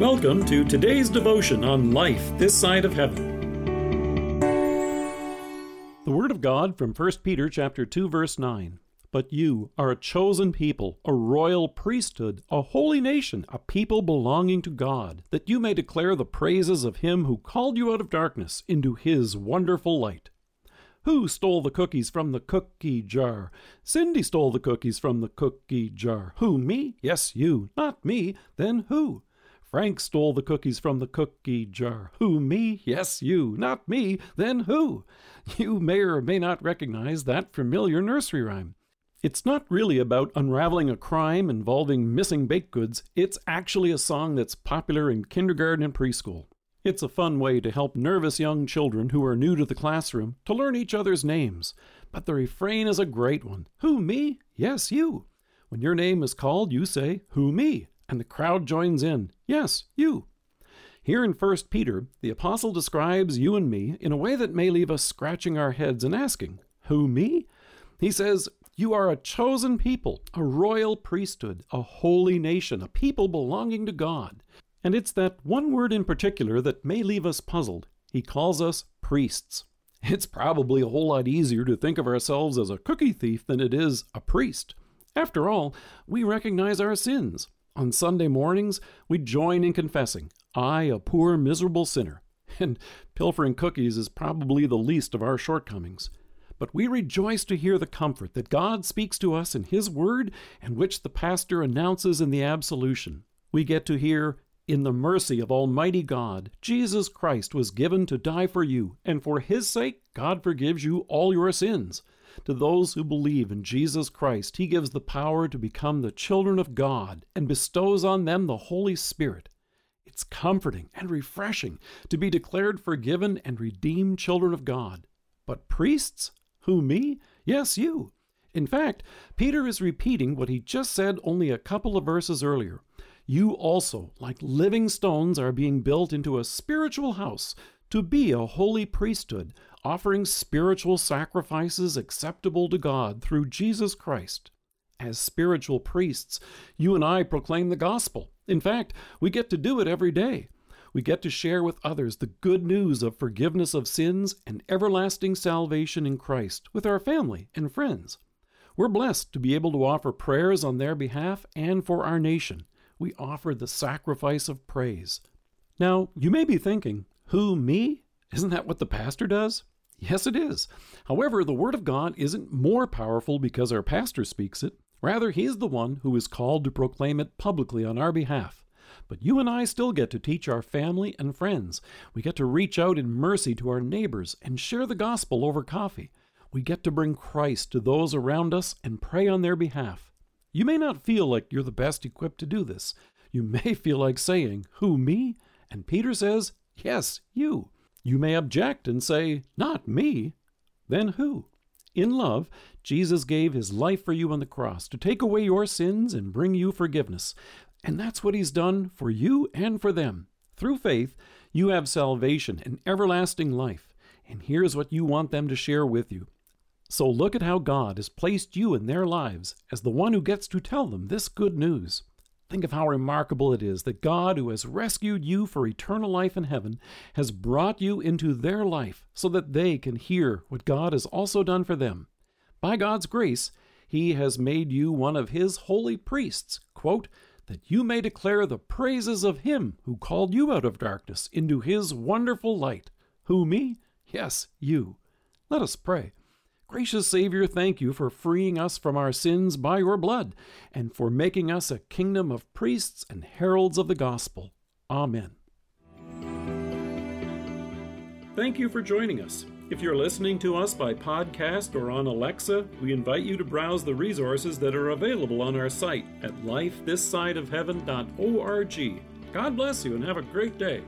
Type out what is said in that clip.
Welcome to today's devotion on life this side of heaven. The word of God from 1 Peter chapter 2 verse 9. But you are a chosen people, a royal priesthood, a holy nation, a people belonging to God, that you may declare the praises of him who called you out of darkness into his wonderful light. Who stole the cookies from the cookie jar? Cindy stole the cookies from the cookie jar. Who, me? Yes, you. Not me. Then who? Frank stole the cookies from the cookie jar. Who, me? Yes, you. Not me. Then who? You may or may not recognize that familiar nursery rhyme. It's not really about unraveling a crime involving missing baked goods. It's actually a song that's popular in kindergarten and preschool. It's a fun way to help nervous young children who are new to the classroom to learn each other's names. But the refrain is a great one. Who, me? Yes, you. When your name is called, you say, Who, me? And the crowd joins in. Yes, you. Here in 1 Peter, the apostle describes you and me in a way that may leave us scratching our heads and asking, Who, me? He says, You are a chosen people, a royal priesthood, a holy nation, a people belonging to God. And it's that one word in particular that may leave us puzzled. He calls us priests. It's probably a whole lot easier to think of ourselves as a cookie thief than it is a priest. After all, we recognize our sins. On Sunday mornings, we join in confessing, I, a poor, miserable sinner. And pilfering cookies is probably the least of our shortcomings. But we rejoice to hear the comfort that God speaks to us in His Word and which the pastor announces in the absolution. We get to hear, in the mercy of Almighty God, Jesus Christ was given to die for you, and for his sake, God forgives you all your sins. To those who believe in Jesus Christ, he gives the power to become the children of God and bestows on them the Holy Spirit. It's comforting and refreshing to be declared forgiven and redeemed children of God. But priests? Who, me? Yes, you. In fact, Peter is repeating what he just said only a couple of verses earlier. You also, like living stones, are being built into a spiritual house to be a holy priesthood, offering spiritual sacrifices acceptable to God through Jesus Christ. As spiritual priests, you and I proclaim the gospel. In fact, we get to do it every day. We get to share with others the good news of forgiveness of sins and everlasting salvation in Christ with our family and friends. We're blessed to be able to offer prayers on their behalf and for our nation we offer the sacrifice of praise. Now, you may be thinking, who, me? Isn't that what the pastor does? Yes, it is. However, the Word of God isn't more powerful because our pastor speaks it. Rather, he is the one who is called to proclaim it publicly on our behalf. But you and I still get to teach our family and friends. We get to reach out in mercy to our neighbors and share the gospel over coffee. We get to bring Christ to those around us and pray on their behalf. You may not feel like you're the best equipped to do this. You may feel like saying, Who, me? And Peter says, Yes, you. You may object and say, Not me. Then who? In love, Jesus gave his life for you on the cross to take away your sins and bring you forgiveness. And that's what he's done for you and for them. Through faith, you have salvation and everlasting life. And here's what you want them to share with you so look at how God has placed you in their lives as the one who gets to tell them this good news. Think of how remarkable it is that God, who has rescued you for eternal life in heaven, has brought you into their life so that they can hear what God has also done for them. By God's grace, He has made you one of His holy priests, quote, that you may declare the praises of Him who called you out of darkness into His wonderful light. Who, me? Yes, you. Let us pray. Gracious Savior, thank you for freeing us from our sins by your blood and for making us a kingdom of priests and heralds of the gospel. Amen. Thank you for joining us. If you're listening to us by podcast or on Alexa, we invite you to browse the resources that are available on our site at lifethissideofheaven.org. God bless you and have a great day.